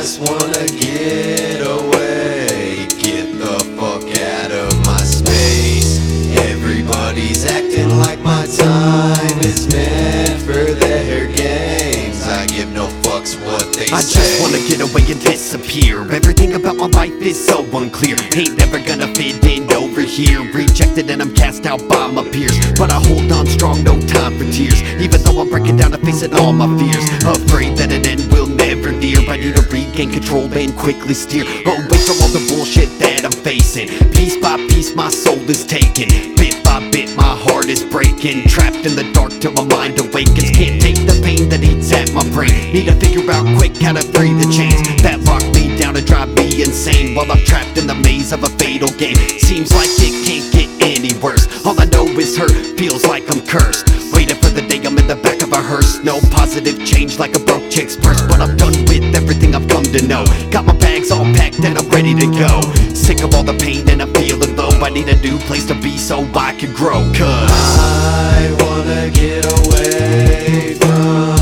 just wanna get away. Get the fuck out of my space. Everybody's acting like my time is meant for their games. I give no fucks what they I say. I just wanna get away and disappear. Everything about my life is so unclear. Ain't never gonna fit in over here. Rejected and I'm cast out by my peers. But I hold on strong, no time for tears. Even though I'm breaking down and facing all my fears. Afraid that an end will never near. I need a reason regain control and quickly steer away from all the bullshit that I'm facing. Piece by piece, my soul is taken. Bit by bit, my heart is breaking. Trapped in the dark till my mind awakens. Can't take the pain that eats at my brain. Need to figure out quick how to free the chains that lock me down and drive me insane. While I'm trapped in the maze of a fatal game. Seems like it can't get any worse. All I know is hurt, feels like I'm cursed. Waiting for the day I'm in the back of a hearse. No positive change like a broke chick's purse. But I'm done to know. Got my bags all packed and I'm ready to go. Sick of all the pain and I'm feeling low. I need a new place to be so I can grow. Cause I wanna get away from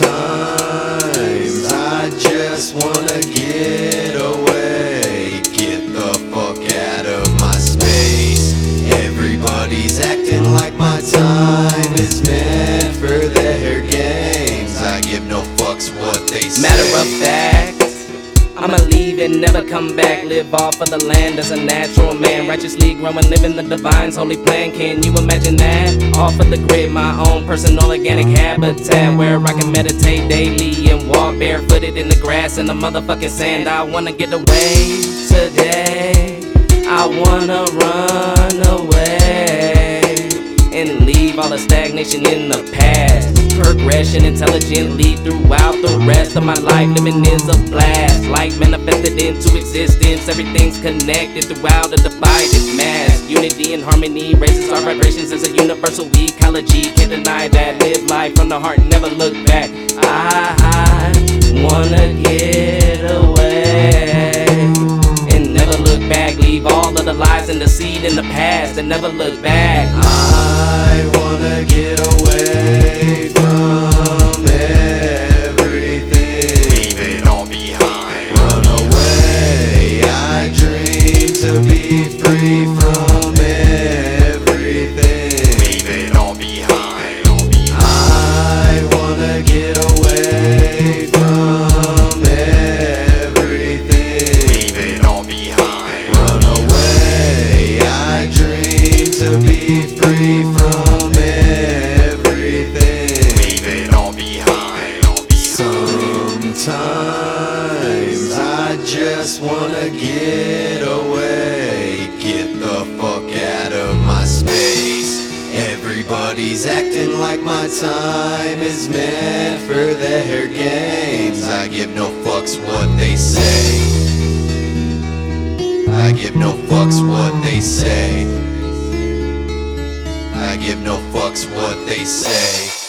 Sometimes I just wanna get away, get the fuck out of my space. Everybody's acting like my time is meant for their games. I give no fucks what they say. Matter of fact, I'ma leave and never come back. Live off of the land as a natural man. Righteously growing, living the divine's holy plan. Can you imagine that? Off of the grid, my own personal organic habitat where I can meditate daily and walk barefooted in the grass and the motherfucking sand. I wanna get away today. I wanna run away all the stagnation in the past. Progression intelligently throughout the rest of my life. Living is a blast. Life manifested into existence. Everything's connected throughout a divided mass. Unity and harmony raises our vibrations as a universal ecology. Can't deny that. Live life from the heart, never look back. I wanna get away and never look back. Leave all of the lies and the seed in the past and never look back. I wanna get away from everything. Leave it all behind. Run away. I dream to be free from get away, get the fuck out of my space. Everybody's acting like my time is meant for their games. I give no fucks what they say. I give no fucks what they say. I give no fucks what they say.